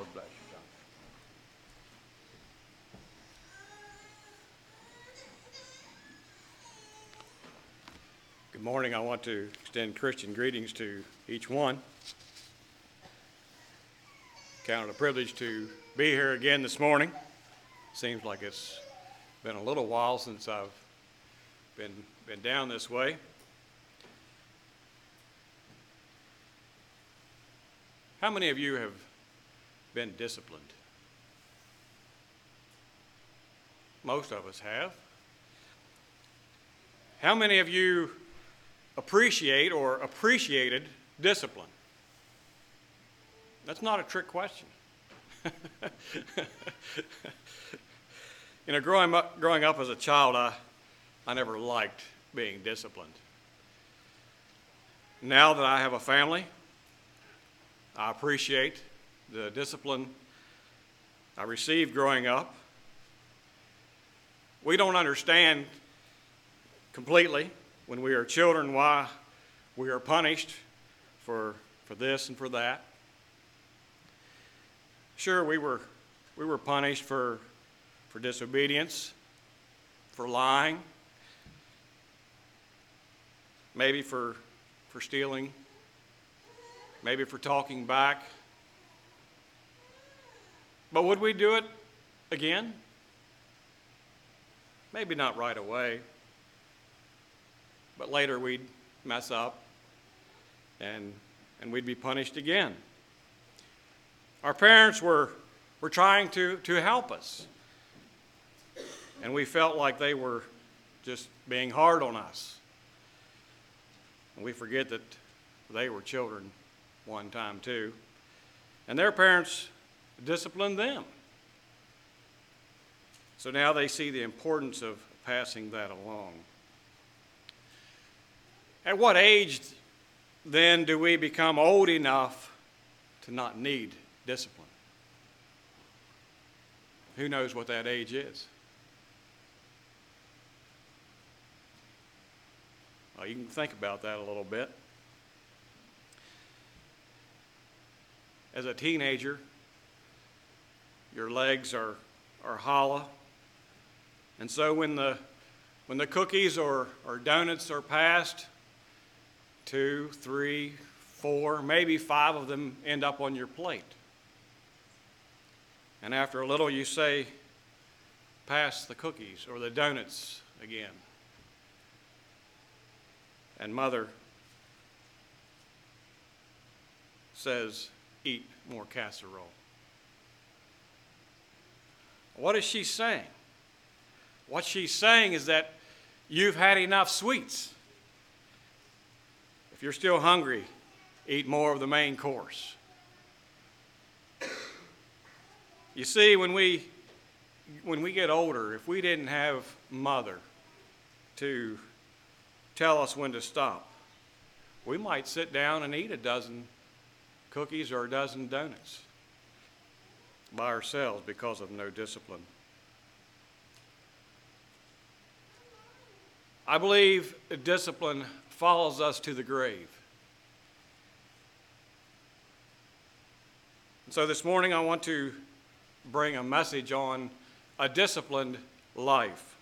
Lord bless you, John. Good morning. I want to extend Christian greetings to each one. Count it a privilege to be here again this morning. Seems like it's been a little while since I've been, been down this way. How many of you have been disciplined? Most of us have. How many of you appreciate or appreciated discipline? That's not a trick question. you know, growing up, growing up as a child, I, I never liked being disciplined. Now that I have a family, I appreciate the discipline I received growing up. We don't understand completely when we are children why we are punished for, for this and for that. Sure, we were, we were punished for, for disobedience, for lying, maybe for, for stealing, maybe for talking back. But would we do it again? Maybe not right away, but later we'd mess up and, and we'd be punished again. Our parents were, were trying to, to help us, and we felt like they were just being hard on us. And we forget that they were children one time too. And their parents disciplined them. So now they see the importance of passing that along. At what age then do we become old enough to not need discipline? Who knows what that age is? Well, you can think about that a little bit. As a teenager, your legs are, are hollow. And so when the, when the cookies or, or donuts are passed, two, three, four, maybe five of them end up on your plate. And after a little, you say, Pass the cookies or the donuts again. And mother says, Eat more casserole. What is she saying? What she's saying is that you've had enough sweets. If you're still hungry, eat more of the main course. You see, when we, when we get older, if we didn't have mother to tell us when to stop, we might sit down and eat a dozen cookies or a dozen donuts by ourselves because of no discipline. I believe discipline follows us to the grave. So this morning I want to bring a message on a disciplined life.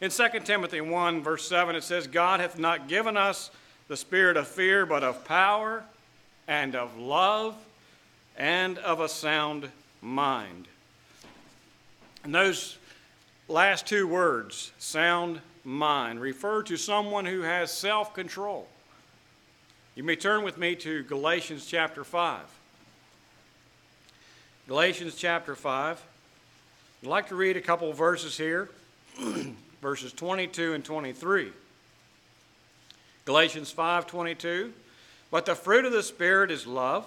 In 2 Timothy 1, verse 7, it says, God hath not given us the spirit of fear, but of power and of love and of a sound mind. And those last two words, sound mind, refer to someone who has self control. You may turn with me to Galatians chapter 5. Galatians chapter 5. I'd like to read a couple of verses here, verses 22 and 23. Galatians 5:22. But the fruit of the spirit is love,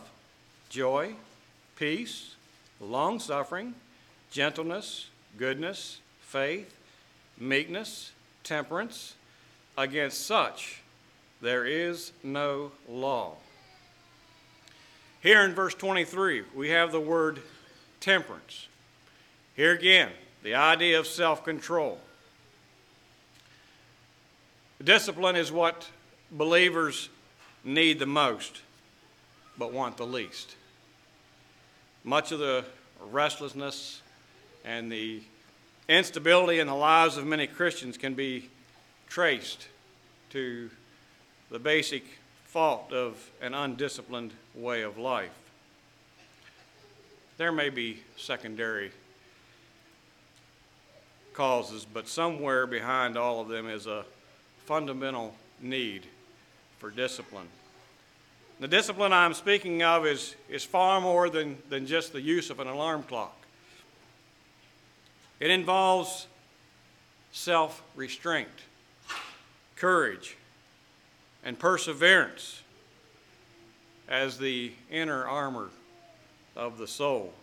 joy, peace, long suffering, gentleness, goodness, faith, meekness, temperance. Against such there is no law. Here in verse 23, we have the word temperance. Here again, the idea of self control. Discipline is what believers need the most, but want the least. Much of the restlessness and the instability in the lives of many Christians can be traced to the basic fault of an undisciplined way of life. There may be secondary causes, but somewhere behind all of them is a fundamental need for discipline. The discipline I'm speaking of is, is far more than, than just the use of an alarm clock. It involves self restraint, courage, and perseverance as the inner armor of the soul.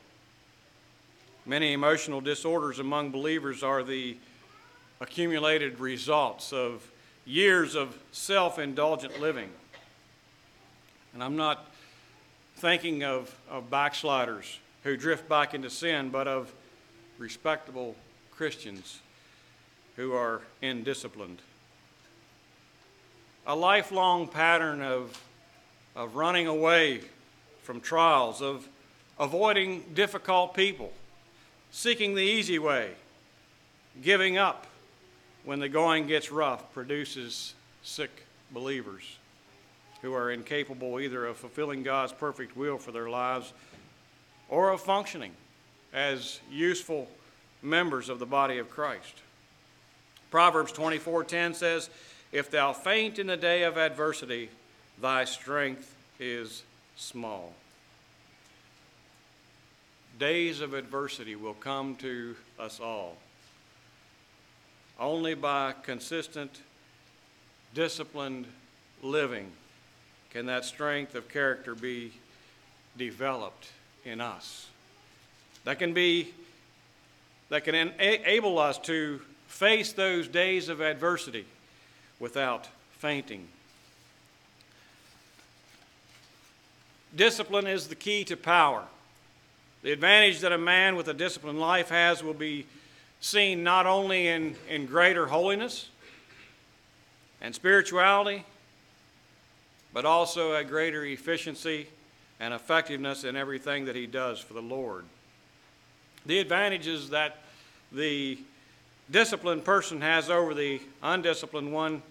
Many emotional disorders among believers are the accumulated results of years of self indulgent living. And I'm not thinking of, of backsliders who drift back into sin, but of respectable Christians who are indisciplined. A lifelong pattern of, of running away from trials, of avoiding difficult people, seeking the easy way, giving up when the going gets rough produces sick believers who are incapable either of fulfilling God's perfect will for their lives or of functioning as useful members of the body of Christ. Proverbs 24:10 says, "If thou faint in the day of adversity, thy strength is small." Days of adversity will come to us all. Only by consistent, disciplined living can that strength of character be developed in us. That can be that can enable us to face those days of adversity without fainting. Discipline is the key to power. The advantage that a man with a disciplined life has will be seen not only in, in greater holiness and spirituality, but also a greater efficiency and effectiveness in everything that he does for the Lord. The advantages that the disciplined person has over the undisciplined one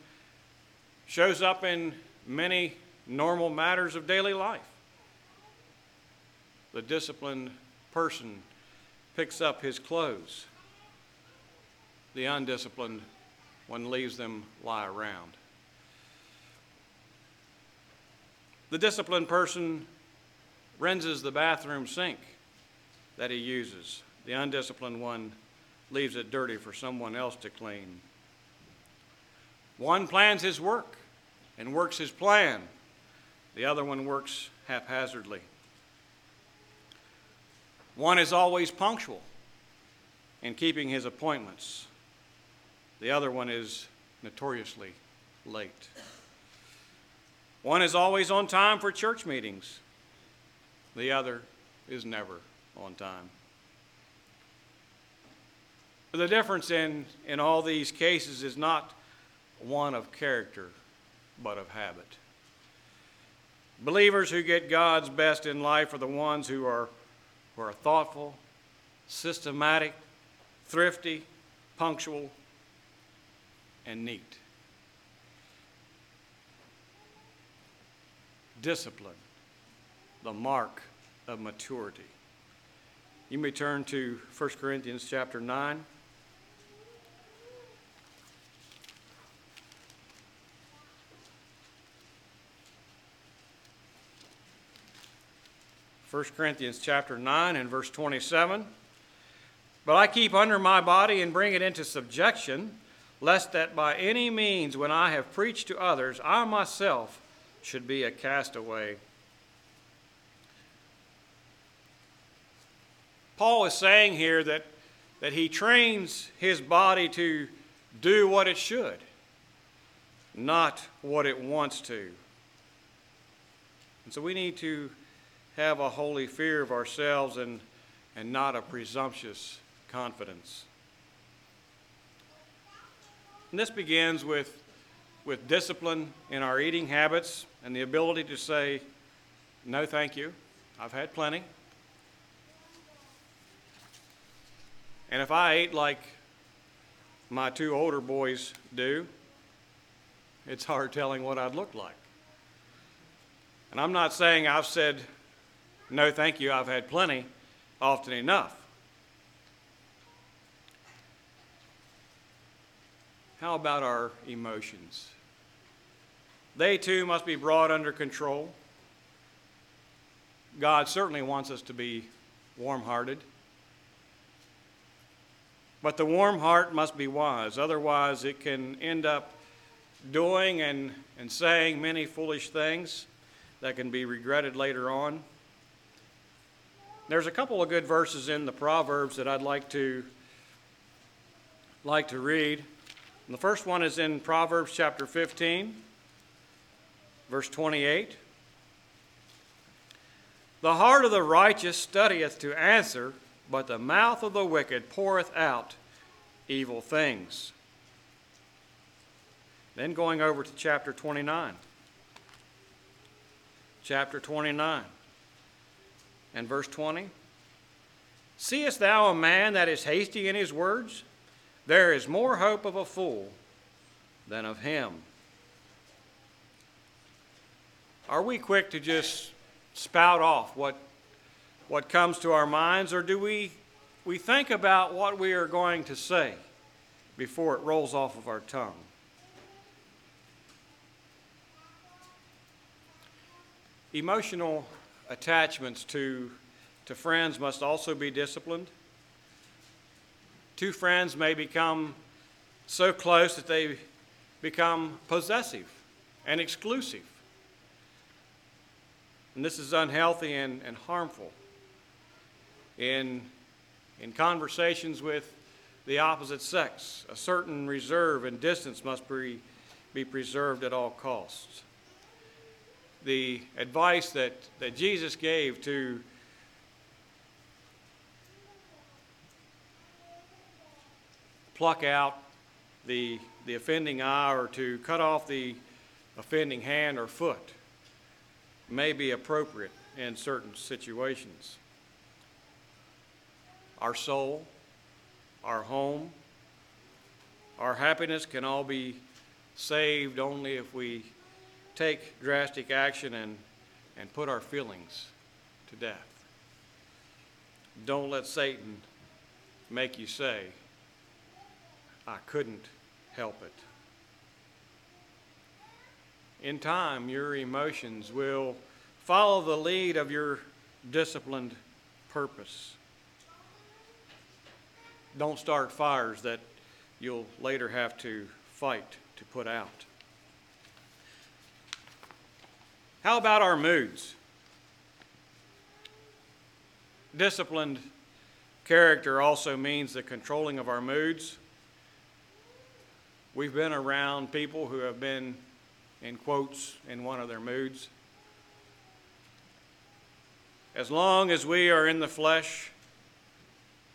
shows up in many normal matters of daily life. The disciplined person picks up his clothes. The undisciplined one leaves them lie around. The disciplined person rinses the bathroom sink that he uses. The undisciplined one leaves it dirty for someone else to clean. One plans his work and works his plan, the other one works haphazardly. One is always punctual in keeping his appointments, the other one is notoriously late. One is always on time for church meetings, the other is never on time. The difference in, in all these cases is not one of character, but of habit. Believers who get God's best in life are the ones who are, who are thoughtful, systematic, thrifty, punctual, and neat. Discipline, the mark of maturity. You may turn to 1 Corinthians chapter 9. 1 Corinthians chapter 9 and verse 27. But I keep under my body and bring it into subjection, lest that by any means, when I have preached to others, I myself should be a castaway. Paul is saying here that, that he trains his body to do what it should, not what it wants to. And so we need to have a holy fear of ourselves and, and not a presumptuous confidence. And this begins with, with discipline in our eating habits and the ability to say, no, thank you, I've had plenty. And if I ate like my two older boys do, it's hard telling what I'd look like. And I'm not saying I've said, no, thank you, I've had plenty often enough. How about our emotions? They too must be brought under control. God certainly wants us to be warm hearted. But the warm heart must be wise, otherwise, it can end up doing and, and saying many foolish things that can be regretted later on. There's a couple of good verses in the Proverbs that I'd like to like to read. And the first one is in Proverbs chapter 15, verse 28. The heart of the righteous studieth to answer, but the mouth of the wicked poureth out evil things. Then going over to chapter 29. Chapter 29 and verse 20. Seest thou a man that is hasty in his words? There is more hope of a fool than of him. Are we quick to just spout off what, what comes to our minds, or do we, we think about what we are going to say before it rolls off of our tongue? Emotional attachments to, to friends must also be disciplined. Two friends may become so close that they become possessive and exclusive. And this is unhealthy and, and harmful. In, in conversations with the opposite sex, a certain reserve and distance must be, be preserved at all costs. The advice that, that Jesus gave to pluck out the, the offending eye or to cut off the offending hand or foot may be appropriate in certain situations. Our soul, our home, our happiness can all be saved only if we take drastic action and, and put our feelings to death. Don't let Satan make you say, I couldn't help it in time, your emotions will follow the lead of your disciplined purpose. Don't start fires that you'll later have to fight to put out. How about our moods? Disciplined character also means the controlling of our moods. We've been around people who have been in quotes in one of their moods. As long as we are in the flesh,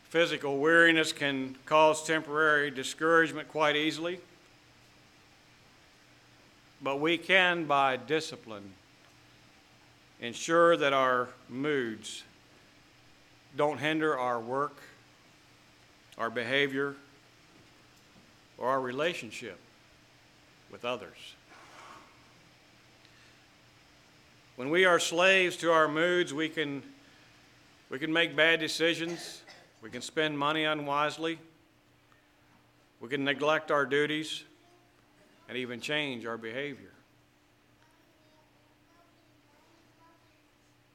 physical weariness can cause temporary discouragement quite easily. But we can, by discipline, ensure that our moods don't hinder our work, our behavior, or our relationship with others. When we are slaves to our moods, we can, we can make bad decisions. We can spend money unwisely. We can neglect our duties and even change our behavior.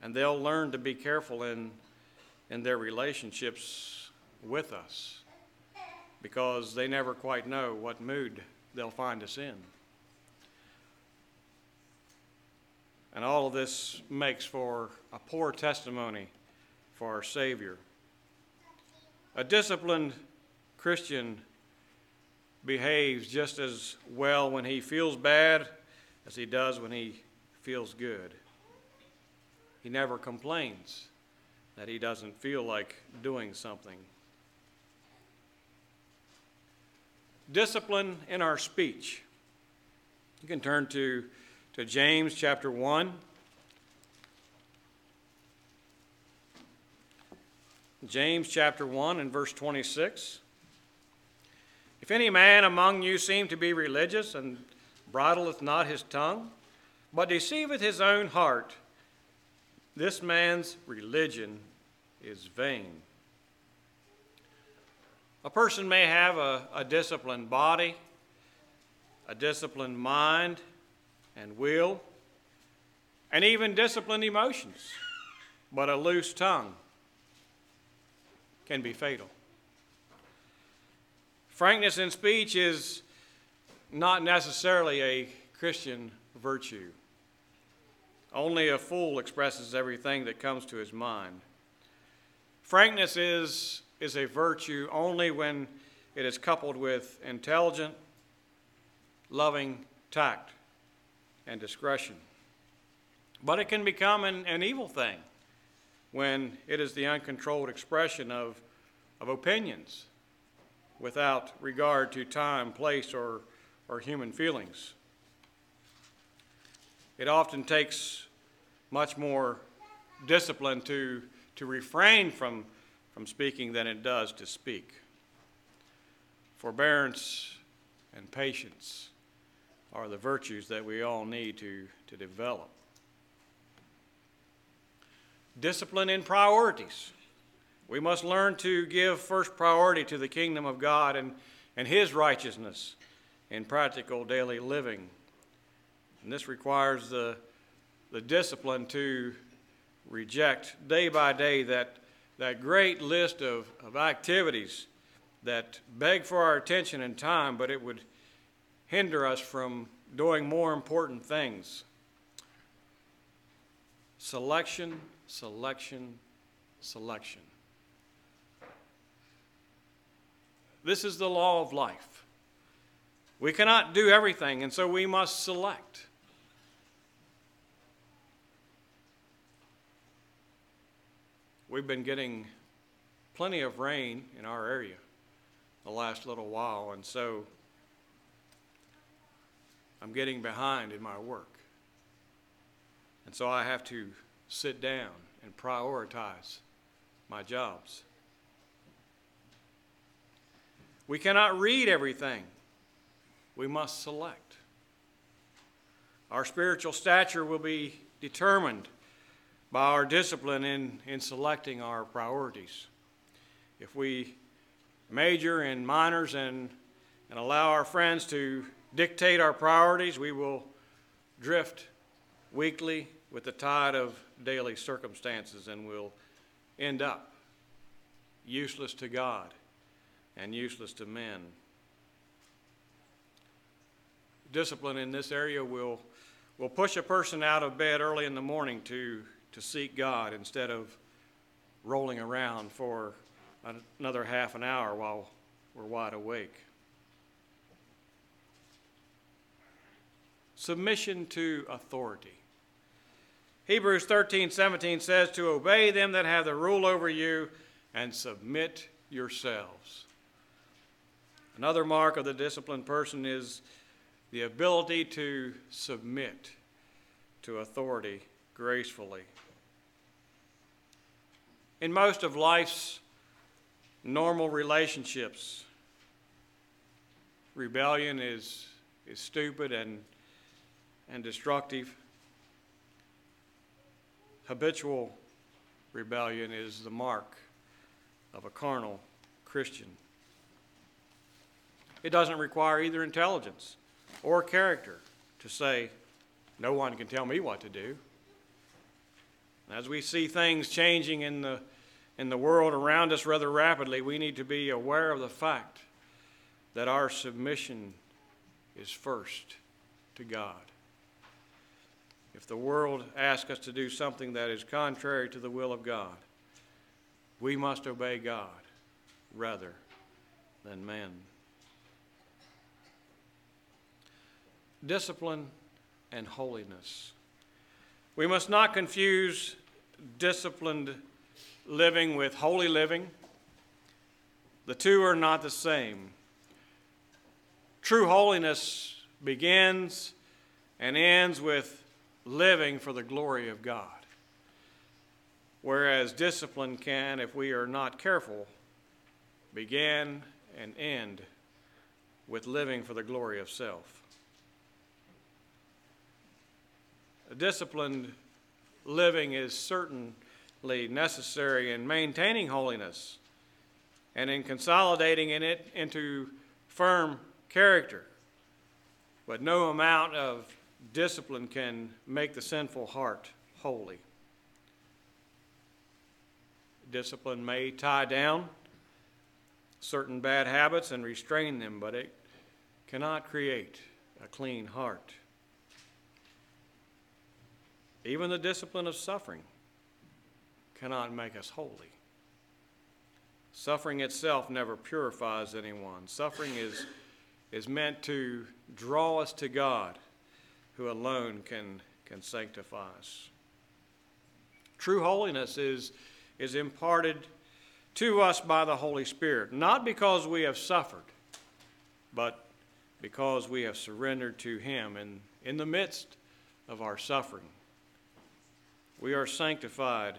And they'll learn to be careful in, in their relationships with us because they never quite know what mood they'll find us in. And all of this makes for a poor testimony for our Savior. A disciplined Christian behaves just as well when he feels bad as he does when he feels good. He never complains that he doesn't feel like doing something. Discipline in our speech. You can turn to to James chapter 1. James chapter 1 and verse 26. If any man among you seem to be religious and bridleth not his tongue, but deceiveth his own heart, this man's religion is vain. A person may have a, a disciplined body, a disciplined mind and will, and even disciplined emotions, but a loose tongue can be fatal. Frankness in speech is not necessarily a Christian virtue. Only a fool expresses everything that comes to his mind. Frankness is, is a virtue only when it is coupled with intelligent, loving tact and discretion. But it can become an, an evil thing when it is the uncontrolled expression of, of opinions without regard to time, place, or, or human feelings. It often takes much more discipline to, to refrain from, from speaking than it does to speak. Forbearance and patience are the virtues that we all need to, to develop. Discipline in priorities. We must learn to give first priority to the kingdom of God and, and His righteousness in practical daily living. And this requires the, the discipline to reject day by day that, that great list of, of activities that beg for our attention and time, but it would hinder us from doing more important things. Selection, selection, selection. This is the law of life. We cannot do everything, and so we must select. We've been getting plenty of rain in our area the last little while, and so I'm getting behind in my work. And so I have to sit down and prioritize my jobs. We cannot read everything, we must select. Our spiritual stature will be determined by our discipline in, in selecting our priorities. If we major in minors and, and allow our friends to dictate our priorities, we will drift weakly with the tide of daily circumstances and will end up useless to God and useless to men. Discipline in this area will, will push a person out of bed early in the morning to, to seek God instead of rolling around for another half an hour while we're wide awake. submission to authority. Hebrews 13, 17 says, To obey them that have the rule over you and submit yourselves. Another mark of the disciplined person is the ability to submit to authority gracefully. In most of life's normal relationships, rebellion is, is stupid and and destructive. Habitual rebellion is the mark of a carnal Christian. It doesn't require either intelligence or character to say, No one can tell me what to do. As we see things changing in the, in the world around us rather rapidly, we need to be aware of the fact that our submission is first to God. If the world asks us to do something that is contrary to the will of God, we must obey God rather than men. Discipline and holiness. We must not confuse disciplined living with holy living. The two are not the same. True holiness begins and ends with living for the glory of God. whereas discipline can, if we are not careful, begin and end with living for the glory of self. A disciplined living is certainly necessary in maintaining holiness and in consolidating in it into firm character. But no amount of discipline can make the sinful heart holy. Discipline may tie down certain bad habits and restrain them, but it cannot create a clean heart. Even the discipline of suffering cannot make us holy. Suffering itself never purifies anyone. Suffering is, is meant to draw us to God, who alone can, can sanctify us. True holiness is, is imparted to us by the Holy Spirit, not because we have suffered, but because we have surrendered to Him in, in the midst of our suffering. We are sanctified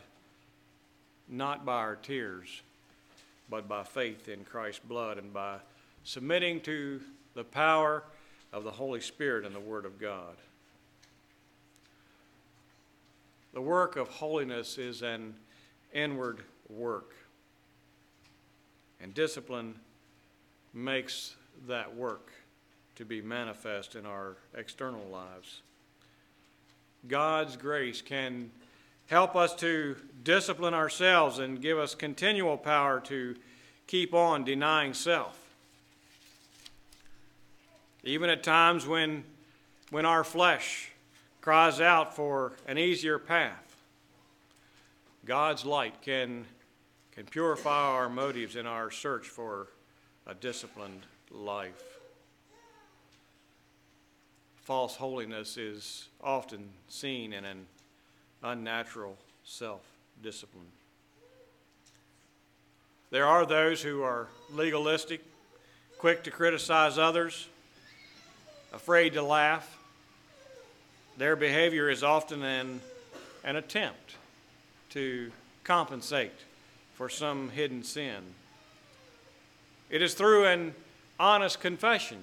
not by our tears, but by faith in Christ's blood and by submitting to the power of the Holy Spirit and the Word of God. The work of holiness is an inward work, and discipline makes that work to be manifest in our external lives. God's grace can help us to discipline ourselves and give us continual power to keep on denying self. Even at times when, when our flesh cries out for an easier path, God's light can, can purify our motives in our search for a disciplined life. False holiness is often seen in an unnatural self discipline. There are those who are legalistic, quick to criticize others, afraid to laugh. Their behavior is often an, an attempt to compensate for some hidden sin. It is through an honest confession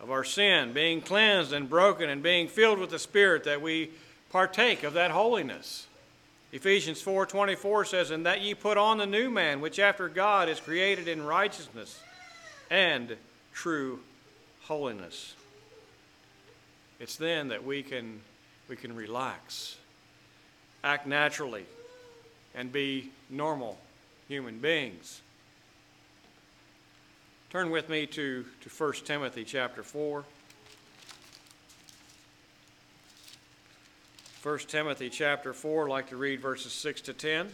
of our sin, being cleansed and broken and being filled with the Spirit that we partake of that holiness. Ephesians 4:24 says, "And that ye put on the new man, which after God is created in righteousness and true holiness." It's then that we can we can relax, act naturally, and be normal human beings. Turn with me to, to 1 Timothy chapter 4. 1 Timothy chapter 4, I'd like to read verses 6 to 10.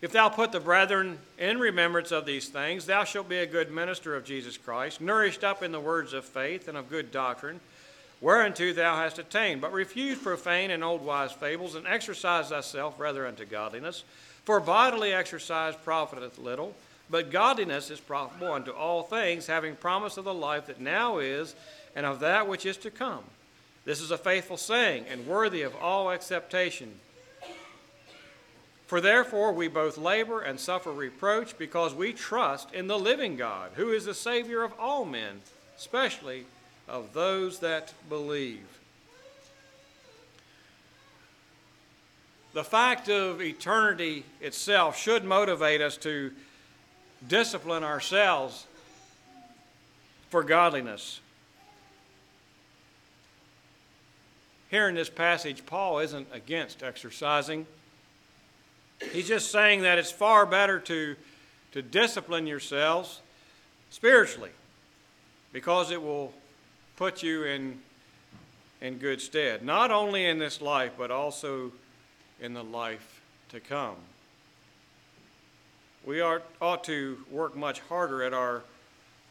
If thou put the brethren in remembrance of these things, thou shalt be a good minister of Jesus Christ, nourished up in the words of faith and of good doctrine, whereunto thou hast attained. But refuse profane and old wise fables, and exercise thyself rather unto godliness. For bodily exercise profiteth little, but godliness is profitable unto all things, having promise of the life that now is, and of that which is to come. This is a faithful saying and worthy of all acceptation. For therefore we both labor and suffer reproach because we trust in the living God, who is the Savior of all men, especially of those that believe. The fact of eternity itself should motivate us to discipline ourselves for godliness. Here in this passage, Paul isn't against exercising. He's just saying that it's far better to, to discipline yourselves spiritually because it will put you in, in good stead, not only in this life, but also in the life to come. We are, ought to work much harder at our,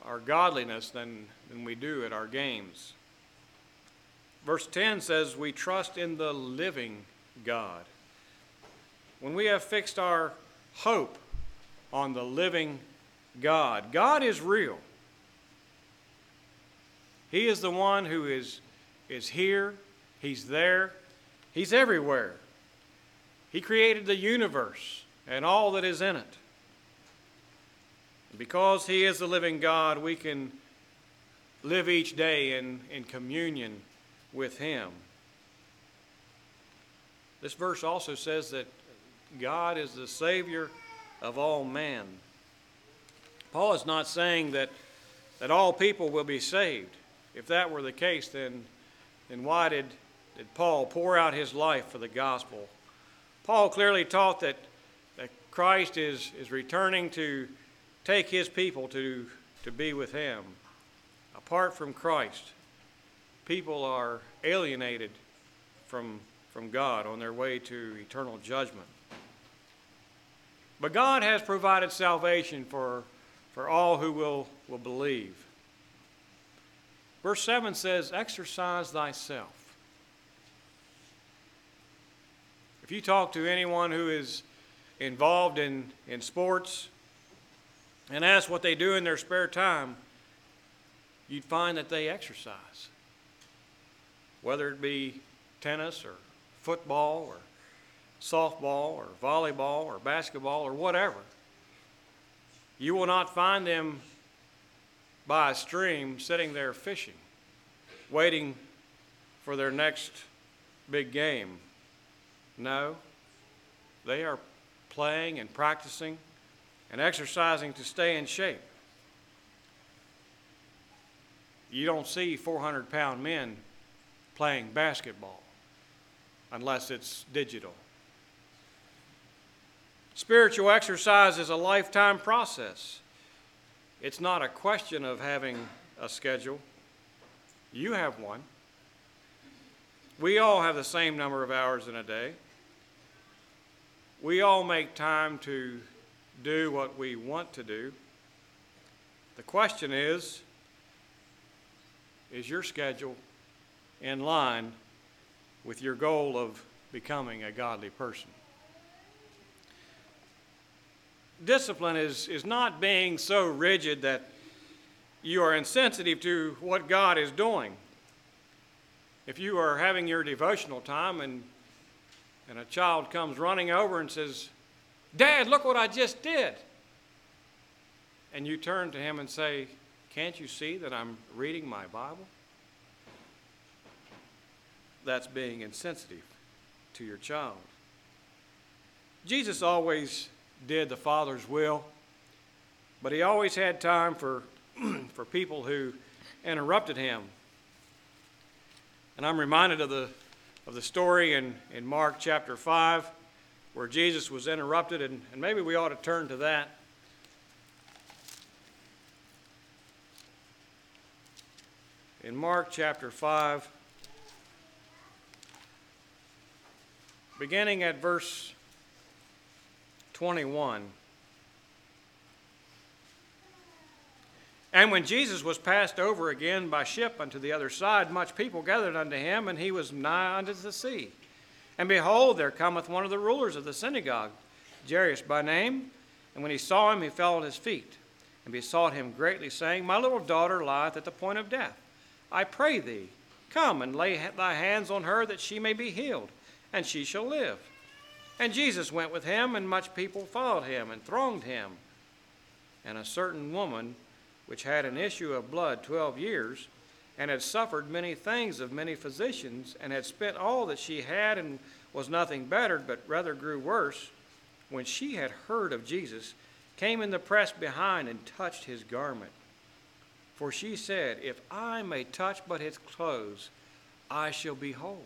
our godliness than, than we do at our games. Verse 10 says, We trust in the living God. When we have fixed our hope on the living God, God is real. He is the one who is, is here, He's there, He's everywhere. He created the universe and all that is in it. Because He is the living God, we can live each day in, in communion with Him. This verse also says that God is the Savior of all men. Paul is not saying that, that all people will be saved. If that were the case, then, then why did, did Paul pour out his life for the gospel? Paul clearly taught that, that Christ is, is returning to take his people to, to be with him. Apart from Christ, people are alienated from, from God on their way to eternal judgment. But God has provided salvation for, for all who will, will believe. Verse 7 says, Exercise thyself. If you talk to anyone who is involved in, in sports and ask what they do in their spare time, you'd find that they exercise. Whether it be tennis or football or softball or volleyball or basketball or whatever. You will not find them by a stream sitting there fishing, waiting for their next big game. No, they are playing and practicing and exercising to stay in shape. You don't see 400 pound men playing basketball unless it's digital. Spiritual exercise is a lifetime process. It's not a question of having a schedule. You have one. We all have the same number of hours in a day. We all make time to do what we want to do. The question is is your schedule in line with your goal of becoming a godly person? discipline is, is not being so rigid that you are insensitive to what God is doing. If you are having your devotional time and, and a child comes running over and says, Dad, look what I just did. And you turn to him and say, Can't you see that I'm reading my Bible? That's being insensitive to your child. Jesus always did the Father's will, but he always had time for, for people who interrupted him. And I'm reminded of the, of the story in, in Mark chapter 5 where Jesus was interrupted, and, and maybe we ought to turn to that. In Mark chapter 5, beginning at verse 21. And when Jesus was passed over again by ship unto the other side, much people gathered unto him, and he was nigh unto the sea. And behold, there cometh one of the rulers of the synagogue, Jairus by name. And when he saw him, he fell at his feet, and besought him greatly, saying, My little daughter lieth at the point of death. I pray thee, come and lay thy hands on her, that she may be healed, and she shall live. And Jesus went with him, and much people followed him and thronged him. And a certain woman, which had an issue of blood twelve years, and had suffered many things of many physicians, and had spent all that she had, and was nothing bettered, but rather grew worse, when she had heard of Jesus, came in the press behind and touched his garment. For she said, If I may touch but his clothes, I shall be whole.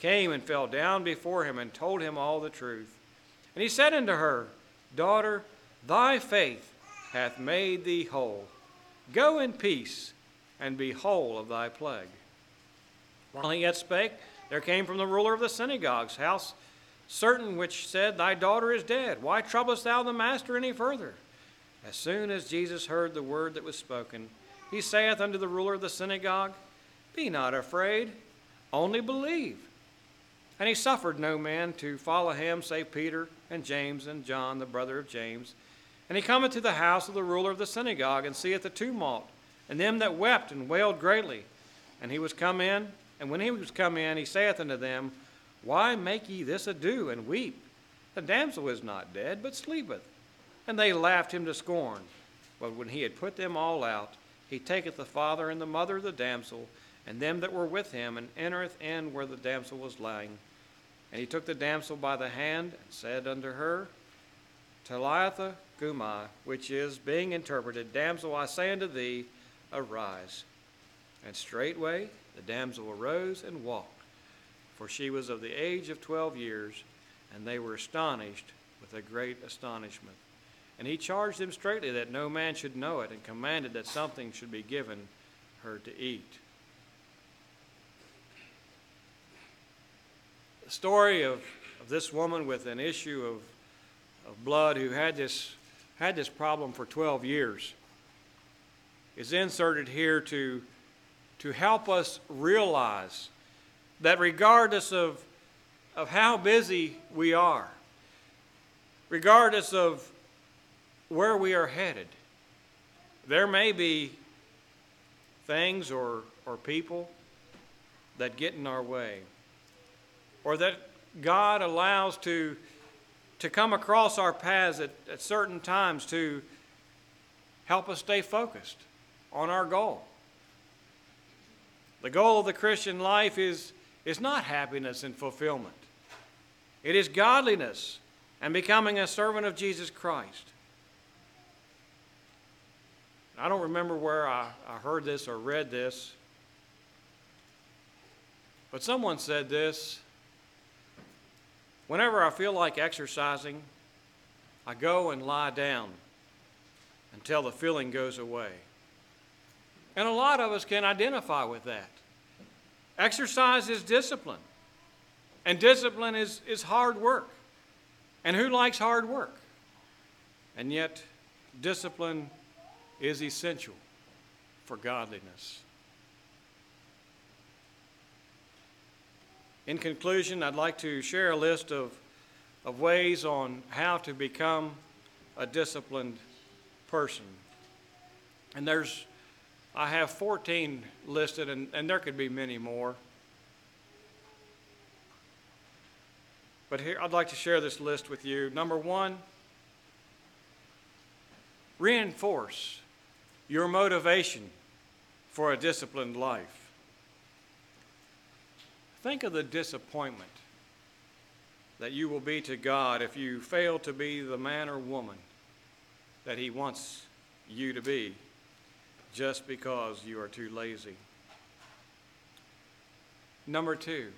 came and fell down before him and told him all the truth. And he said unto her, Daughter, thy faith hath made thee whole. Go in peace and be whole of thy plague. While he yet spake, there came from the ruler of the synagogue's house certain which said, Thy daughter is dead. Why troublest thou the master any further? As soon as Jesus heard the word that was spoken, he saith unto the ruler of the synagogue, Be not afraid, only believe. And he suffered no man to follow him save Peter and James and John, the brother of James. And he cometh to the house of the ruler of the synagogue, and seeth the tumult, and them that wept and wailed greatly. And he was come in, and when he was come in, he saith unto them, Why make ye this ado, and weep? The damsel is not dead, but sleepeth. And they laughed him to scorn. But when he had put them all out, he taketh the father and the mother of the damsel, and them that were with him, and entereth in where the damsel was lying. And he took the damsel by the hand, and said unto her, Talitha cumi, which is, being interpreted, Damsel, I say unto thee, arise. And straightway the damsel arose and walked, for she was of the age of twelve years, and they were astonished with a great astonishment. And he charged them straitly that no man should know it, and commanded that something should be given her to eat. The story of, of this woman with an issue of, of blood who had this, had this problem for 12 years is inserted here to, to help us realize that regardless of, of how busy we are, regardless of where we are headed, there may be things or, or people that get in our way or that God allows to, to come across our paths at, at certain times to help us stay focused on our goal. The goal of the Christian life is, is not happiness and fulfillment. It is godliness and becoming a servant of Jesus Christ. I don't remember where I, I heard this or read this, but someone said this Whenever I feel like exercising, I go and lie down until the feeling goes away. And a lot of us can identify with that. Exercise is discipline, and discipline is, is hard work. And who likes hard work? And yet, discipline is essential for godliness. In conclusion, I'd like to share a list of, of ways on how to become a disciplined person. And there's, I have 14 listed, and, and there could be many more. But here, I'd like to share this list with you. Number one, reinforce your motivation for a disciplined life. Think of the disappointment that you will be to God if you fail to be the man or woman that He wants you to be just because you are too lazy. Number two,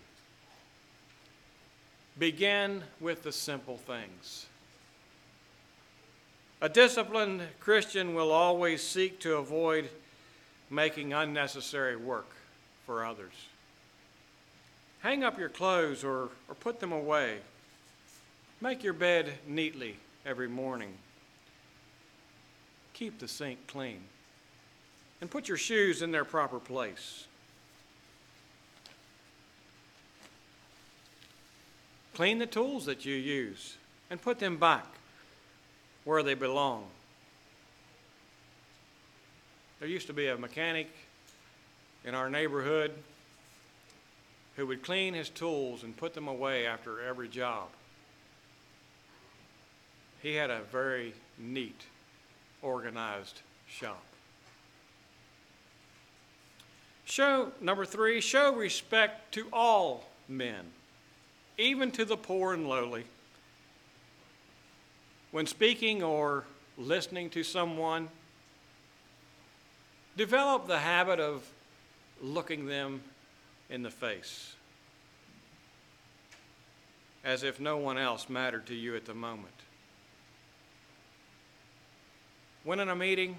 begin with the simple things. A disciplined Christian will always seek to avoid making unnecessary work for others. Hang up your clothes or, or put them away. Make your bed neatly every morning. Keep the sink clean. And put your shoes in their proper place. Clean the tools that you use and put them back where they belong. There used to be a mechanic in our neighborhood who would clean his tools and put them away after every job. He had a very neat, organized shop. Show, number three, show respect to all men, even to the poor and lowly. When speaking or listening to someone, develop the habit of looking them in the face, as if no one else mattered to you at the moment. When in a meeting,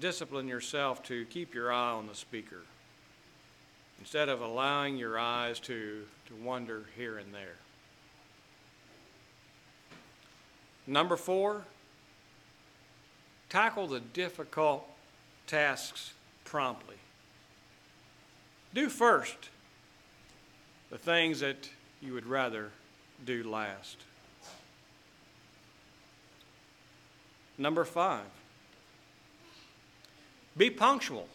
discipline yourself to keep your eye on the speaker instead of allowing your eyes to, to wander here and there. Number four, tackle the difficult tasks promptly. Do first the things that you would rather do last. Number five, be punctual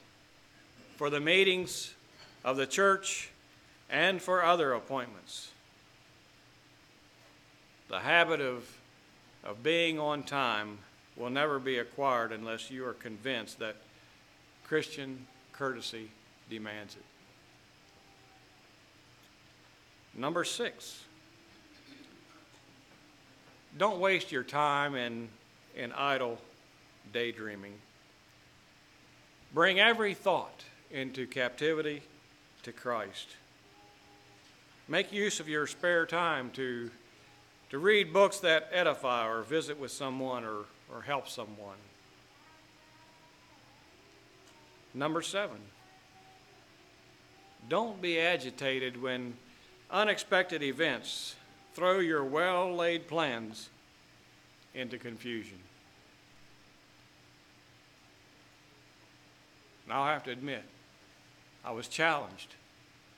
for the meetings of the church and for other appointments. The habit of, of being on time will never be acquired unless you are convinced that Christian courtesy demands it. Number six, don't waste your time in, in idle daydreaming. Bring every thought into captivity to Christ. Make use of your spare time to, to read books that edify or visit with someone or, or help someone. Number seven, don't be agitated when unexpected events throw your well laid plans into confusion. And I'll have to admit, I was challenged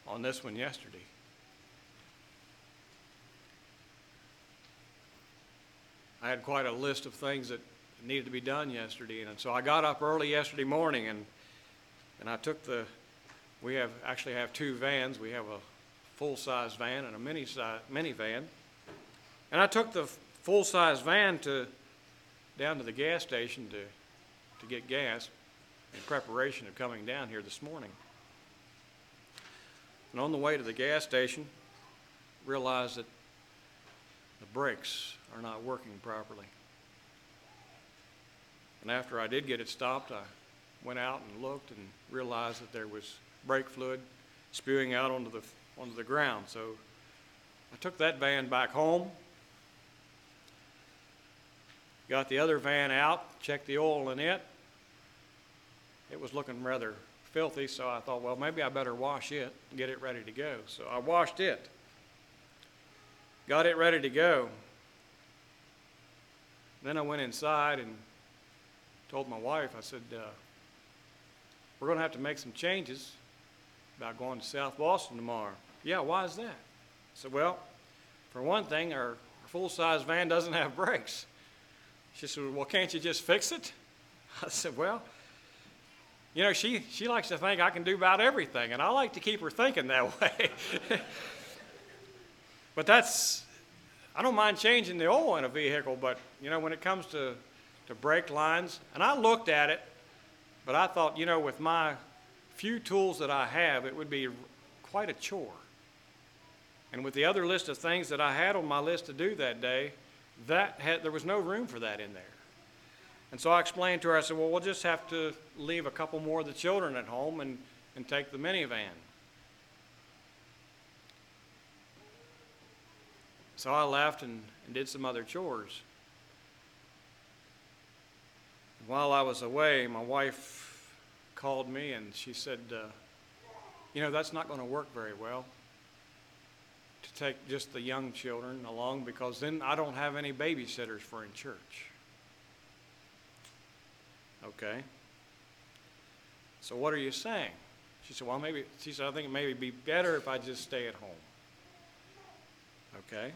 on this one yesterday. I had quite a list of things that needed to be done yesterday, and so I got up early yesterday morning and and I took the. We have actually have two vans. We have a full-size van and a mini minivan, and I took the full-size van to down to the gas station to to get gas in preparation of coming down here this morning. And on the way to the gas station, realized that the brakes are not working properly. And after I did get it stopped, I went out and looked and realized that there was brake fluid spewing out onto the, onto the ground. So I took that van back home, got the other van out, checked the oil in it. It was looking rather filthy, so I thought, well, maybe I better wash it and get it ready to go. So I washed it, got it ready to go. Then I went inside and told my wife, I said, uh, we're going to have to make some changes about going to South Boston tomorrow. Yeah, why is that? I said, well, for one thing, our, our full size van doesn't have brakes. She said, well, can't you just fix it? I said, well, you know, she, she likes to think I can do about everything, and I like to keep her thinking that way. but that's, I don't mind changing the oil in a vehicle, but, you know, when it comes to, to brake lines, and I looked at it, but I thought, you know, with my few tools that I have, it would be quite a chore. And with the other list of things that I had on my list to do that day, that had, there was no room for that in there. And so I explained to her, I said, well, we'll just have to leave a couple more of the children at home and, and take the minivan. So I left and, and did some other chores. While I was away, my wife called me and she said, uh, You know, that's not going to work very well to take just the young children along because then I don't have any babysitters for in church. Okay. So what are you saying? She said, Well, maybe, she said, I think it may be better if I just stay at home. Okay.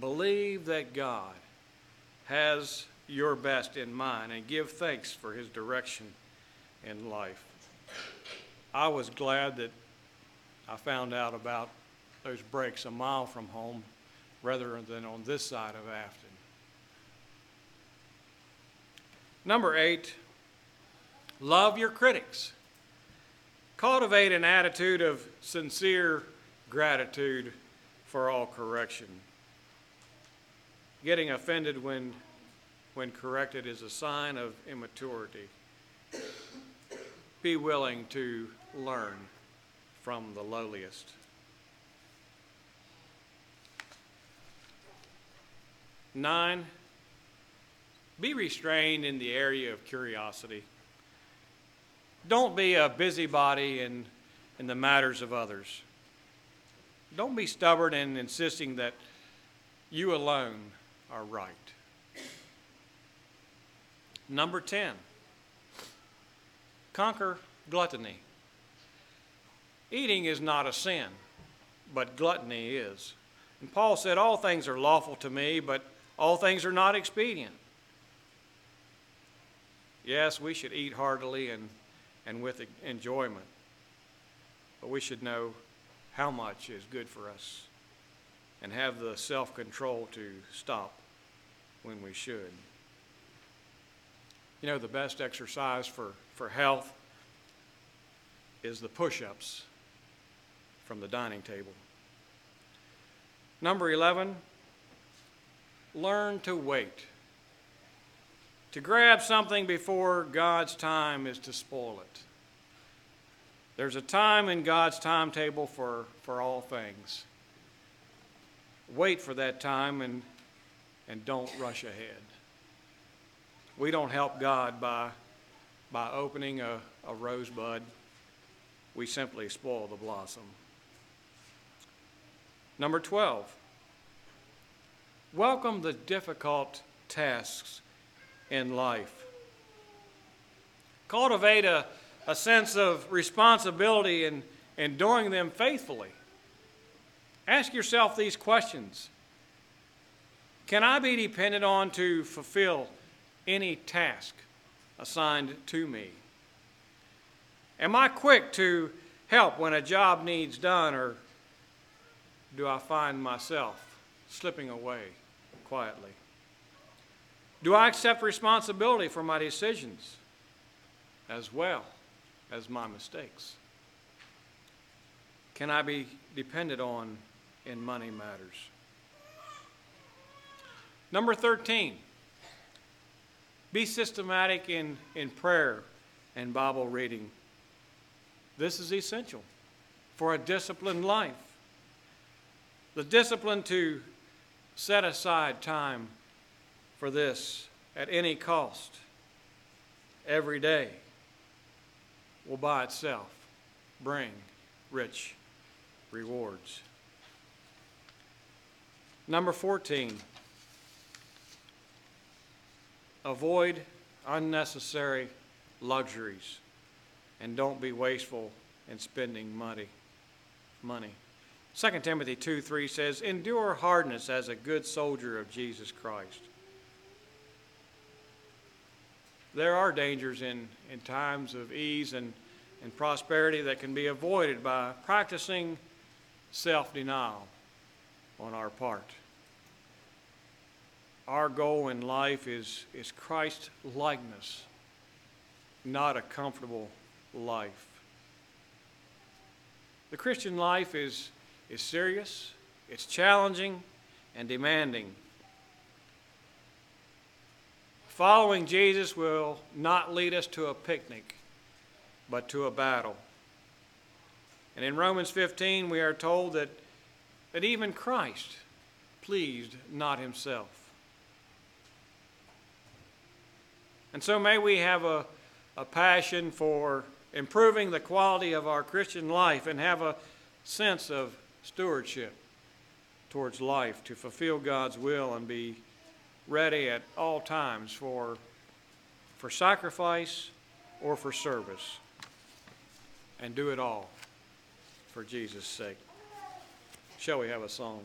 Believe that God has your best in mind and give thanks for his direction in life. I was glad that I found out about those brakes a mile from home rather than on this side of Afton. Number eight, love your critics. Cultivate an attitude of sincere gratitude for all correction. Getting offended when, when corrected is a sign of immaturity. Be willing to learn from the lowliest. Nine, be restrained in the area of curiosity. Don't be a busybody in, in the matters of others. Don't be stubborn in insisting that you alone are right. Number 10, conquer gluttony. Eating is not a sin, but gluttony is. And Paul said, All things are lawful to me, but all things are not expedient. Yes, we should eat heartily and, and with enjoyment, but we should know how much is good for us and have the self control to stop when we should. You know, the best exercise for, for health is the push ups from the dining table. Number 11, learn to wait. To grab something before God's time is to spoil it. There's a time in God's timetable for, for all things. Wait for that time and, and don't rush ahead. We don't help God by, by opening a, a rosebud, we simply spoil the blossom. Number 12, welcome the difficult tasks in life. Cultivate a, a sense of responsibility in, in doing them faithfully. Ask yourself these questions Can I be depended on to fulfill any task assigned to me? Am I quick to help when a job needs done, or do I find myself slipping away quietly? Do I accept responsibility for my decisions as well as my mistakes? Can I be depended on in money matters? Number 13, be systematic in, in prayer and Bible reading. This is essential for a disciplined life. The discipline to set aside time for this at any cost every day will by itself bring rich rewards. Number 14, avoid unnecessary luxuries and don't be wasteful in spending money. Money. 2 Timothy 2 3 says, Endure hardness as a good soldier of Jesus Christ. There are dangers in, in times of ease and, and prosperity that can be avoided by practicing self denial on our part. Our goal in life is, is Christ likeness, not a comfortable life. The Christian life is, is serious, it's challenging, and demanding. Following Jesus will not lead us to a picnic, but to a battle. And in Romans 15, we are told that, that even Christ pleased not himself. And so may we have a, a passion for improving the quality of our Christian life and have a sense of stewardship towards life to fulfill God's will and be ready at all times for, for sacrifice or for service. And do it all for Jesus' sake. Shall we have a song?